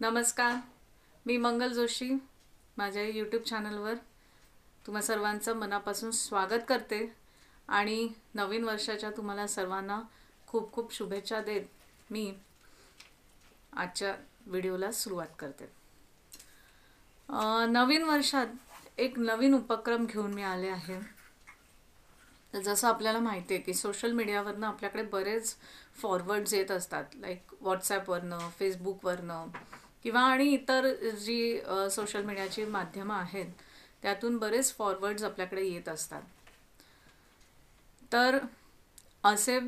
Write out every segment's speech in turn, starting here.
नमस्कार. मी मंगल जोशी माझ्या यूट्यूब चॅनलवर तुम्हा सर्वांचं मनापासून स्वागत करते आणि नवीन वर्षाच्या तुम्हाला सर्वांना खूप खूप शुभेच्छा देत मी आजच्या व्हिडिओला सुरुवात करते. नवीन वर्षात एक नवीन उपक्रम घेऊन मी आले आहे. तर जसं आपल्याला माहिती आहे की सोशल मीडियावरनं आपल्याकडे बरेच फॉरवर्ड्स येत असतात लाईक व्हॉट्सॲपवरनं फेसबुकवरनं किंवा आणि इतर जी सोशल मीडियाची माध्यमं आहेत त्यातून बरेच फॉरवर्ड्स आपल्याकडे येत असतात. तर असे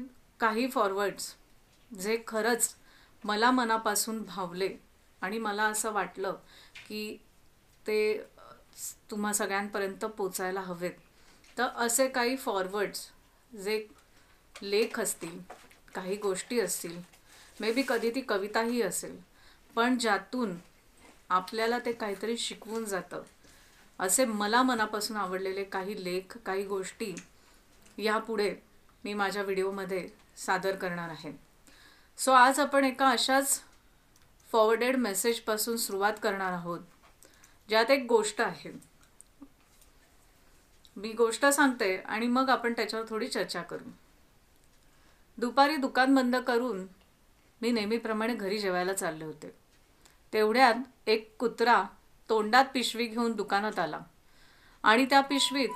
काही फॉरवर्ड्स जे खरंच मला मनापासून भावले आणि मला असं वाटलं की ते तुम्हा सगळ्यांपर्यंत पोचायला हवेत तर असे काही फॉरवर्ड्स जे लेख असतील काही गोष्टी असतील मे बी कधी ती कविताही असेल पण ज्यातून आपल्याला ते काहीतरी शिकवून जातं. असे मला मनापासून आवडलेले काही लेख काही गोष्टी यापुढे मी माझ्या व्हिडिओमध्ये सादर करणार आहे. सो आज आपण एका अशाच फॉरवर्डेड मेसेजपासून सुरुवात करणार आहोत ज्यात एक गोष्ट आहे. मी गोष्ट सांगते आणि मग आपण त्याच्यावर थोडी चर्चा करू. दुपारी दुकान बंद करून मी नेहमीप्रमाणे घरी जेवायला चालले होते. तेवढ्यात एक कुत्रा तोंडात पिशवी घेऊन दुकानात आला. आणि त्या पिशवीत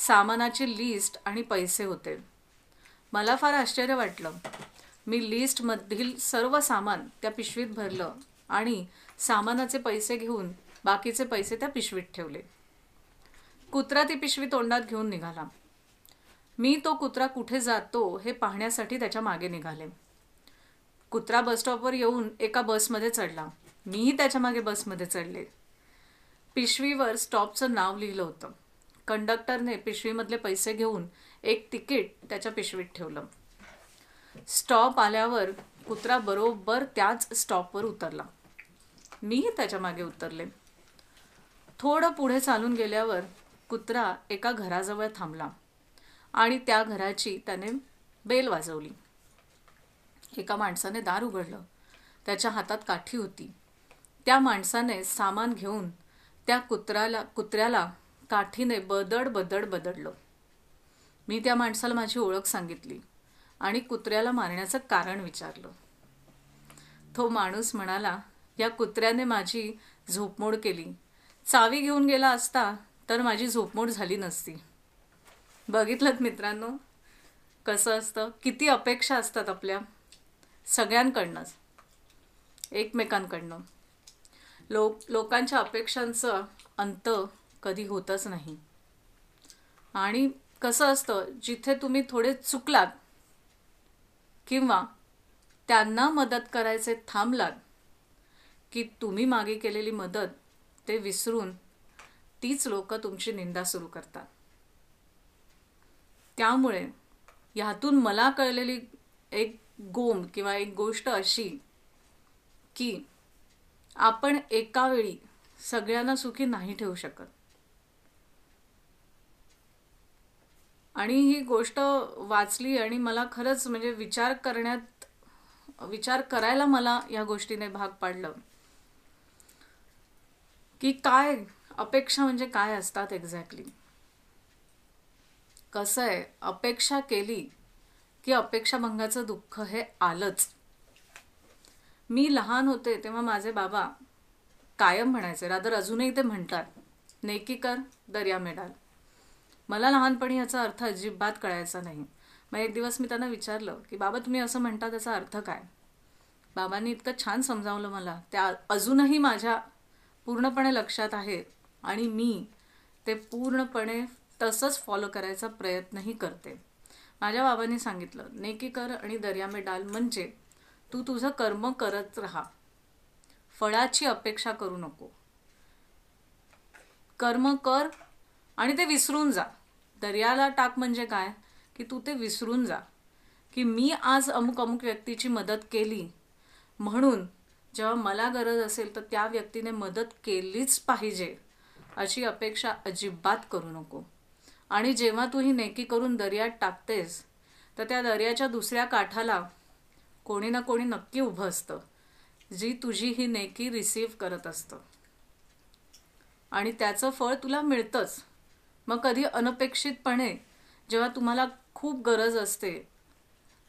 सामानाची लिस्ट आणि पैसे होते. मला फार आश्चर्य वाटलं. मी लिस्टमधील सर्व सामान त्या पिशवीत भरलं आणि सामानाचे पैसे घेऊन बाकीचे पैसे त्या पिशवीत ठेवले. कुत्रा ती पिशवी तोंडात घेऊन निघाला. मी तो कुत्रा कुठे जातो हे पाहण्यासाठी त्याच्यामागे निघाले. कुत्रा बसस्टॉपवर येऊन एका बसमध्ये चढला. मीही त्याच्यामागे बसमध्ये चढले. पिशवीवर स्टॉपचं नाव लिहिलं होतं. कंडक्टरने पिशवीमधले पैसे घेऊन एक तिकीट त्याच्या पिशवीत ठेवलं. स्टॉप आल्यावर कुत्रा बरोबर त्याच स्टॉपवर उतरला. मीही त्याच्यामागे उतरले. थोडं पुढे चालून गेल्यावर कुत्रा एका घराजवळ थांबला आणि त्या घराची त्याने बेल वाजवली. एका माणसाने दार उघडलं. त्याच्या हातात काठी होती. त्या माणसाने सामान घेऊन त्या कुत्र्याला कुत्र्याला काठीने बदड बदड बदडलं. मी त्या माणसाला माझी ओळख सांगितली आणि कुत्र्याला मारण्याचं कारण विचारलं. तो माणूस म्हणाला या कुत्र्याने माझी झोपमोड केली. चावी घेऊन गेला असता तर माझी झोपमोड झाली नसती. बघितलं मित्रांनो? कसं असतं? किती अपेक्षा असतात आपल्या. सगळ्यांकडनंच एकमेकांकडनं. लोक लोकांच्या अपेक्षांचं अंत कधी होतच नाही. आणि कसं असतं जिथे तुम्ही थोडे चुकलात किंवा त्यांना मदत करायचे थांबलात की तुम्ही मागे केलेली मदत ते विसरून तीच लोक तुमची निंदा सुरू करतात. त्यामुळे ह्यातून मला कळलेली एक गोम किंवा एक गोष्ट अशी की आपण एका वेळी सगळ्यांना सुखी नाही ठेवू शकत. आणि ही गोष्ट वाचली आणि मला खरंच म्हणजे विचार करण्यात विचार करायला मला या गोष्टीने भाग पाडलं. की काय अपेक्षा म्हणजे काय असतात एक्झॅक्टली कसं आहे? अपेक्षा केली की अपेक्षाभंगाचं दुःख हे आलंच. मी लहान होते तेव्हा माझे बाबा कायम म्हणायचे रादर अजूनही ते म्हणतात नेकी कर दर्या मेडाल मला लहानपणी याचा अर्थ अजिबात कळायचा नाही. मग एक दिवस मी त्यांना विचारलं की बाबा तुम्ही असं म्हणता त्याचा अर्थ काय? बाबांनी इतकं छान समजावलं मला. त्या अजूनही माझ्या पूर्णपणे लक्षात आहे आणि मी ते पूर्णपणे तसंच फॉलो करायचा प्रयत्नही करते. माझ्या बाबांनी सांगितलं नेकी कर आणि दर्यामे डाल म्हणजे तू तुझं कर्म करत राहा. फळाची अपेक्षा करू नको. कर्म कर आणि ते विसरून जा. दर्याला टाक म्हणजे काय? की तू ते विसरून जा. की मी आज अमुक अमुक व्यक्तीची मदत केली. म्हणून जेव्हा मला गरज असेल तर त्या व्यक्तीने मदत केलीच पाहिजे. अशी अपेक्षा अजिबात करू नको. आणि जेव्हा तू ही नेकी करून दर्यात टाकतेस तर त्या दर्याच्या दुसऱ्या काठाला कोणी ना कोणी नक्की उभं असतं जी तुझी ही नेकी रिसीव्ह करत असतं. आणि त्याचं फळ तुला मिळतंच. मग कधी अनपेक्षितपणे जेव्हा तुम्हाला खूप गरज असते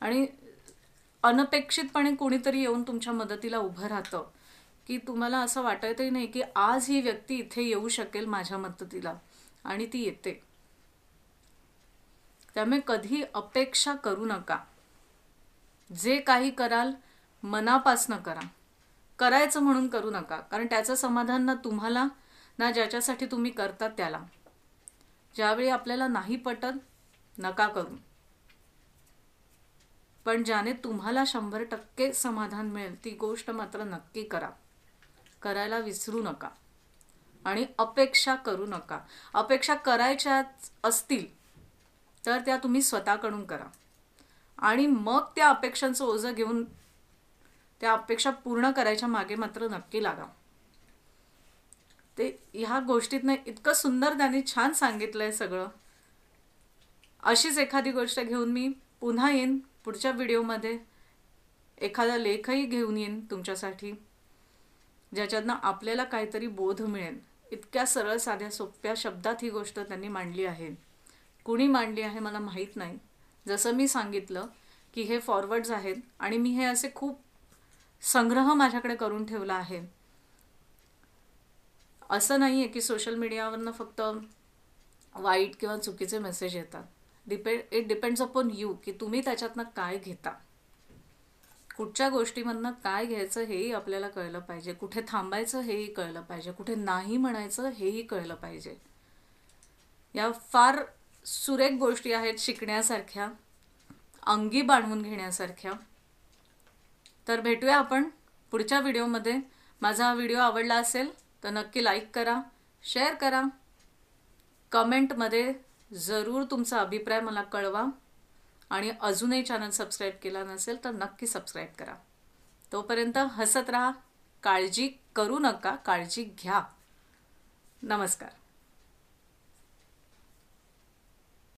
आणि अनपेक्षितपणे कोणीतरी येऊन तुमच्या मदतीला उभं राहतं की तुम्हाला असं वाटतही नाही की आज ही व्यक्ती इथे येऊ शकेल माझ्या मदतीला आणि ती येते. त्यामुळे कधी अपेक्षा करू नका. जे काही कराल मनापासनं करा. करायचं म्हणून करू नका. कारण त्याचं समाधान ना तुम्हाला ना ज्याच्यासाठी तुम्ही करता त्याला. ज्यावेळी आपल्याला नाही पटत नका करू. पण ज्याने तुम्हाला शंभर टक्के समाधान मिळेल ती गोष्ट मात्र नक्की करा. करायला विसरू नका. आणि अपेक्षा करू नका. अपेक्षा करायच्याच असतील तर त्या तुम्ही स्वतःकडून करा. आणि मग त्या अपेक्षांचं ओझं घेऊन त्या अपेक्षा पूर्ण करायच्या मागे मात्र नक्की लागा. ते ह्या गोष्टीतनं इतकं सुंदर त्यांनी छान सांगितलं आहे सगळं. अशीच एखादी गोष्ट घेऊन मी पुन्हा येईन पुढच्या व्हिडिओमध्ये. एखादा लेखही घेऊन येईन तुमच्यासाठी ज्याच्यातनं आपल्याला काहीतरी बोध मिळेल. इतक्या सरळ साध्या सोप्या शब्दात ही गोष्ट त्यांनी मांडली आहे. कुणी मांडली आहे मला माहीत नाही. जसं मी सांगितलं की हे फॉरवर्ड्स आहेत आणि मी हे असे खूप संग्रह माझ्याकडे करून ठेवला आहे. असं नाही आहे की सोशल मीडियावरनं फक्त वाईट किंवा चुकीचे मेसेज येतात. Depend it depends upon you की तुम्ही त्याच्यातनं काय घेता. कुठच्या गोष्टीमधनं काय घ्यायचं हेही आपल्याला कळलं पाहिजे. कुठे थांबायचं हेही कळलं पाहिजे. कुठे नाही म्हणायचं हेही कळलं पाहिजे. या फार सुरेख गोष्टी आहेत शिकण्यासारख्या अंगी बांधून घेण्यासारख्या. तर भेटूया आपण पुढच्या व्हिडिओमध्ये. माझा हा व्हिडिओ आवडला असेल तर नक्की लाईक करा शेअर करा. कमेंटमध्ये जरूर तुमचा अभिप्राय मला कळवा. आणि अजूनही चॅनल सबस्क्राईब केला नसेल तर नक्की सबस्क्राईब करा. तोपर्यंत हसत राहा काळजी करू नका काळजी घ्या. नमस्कार.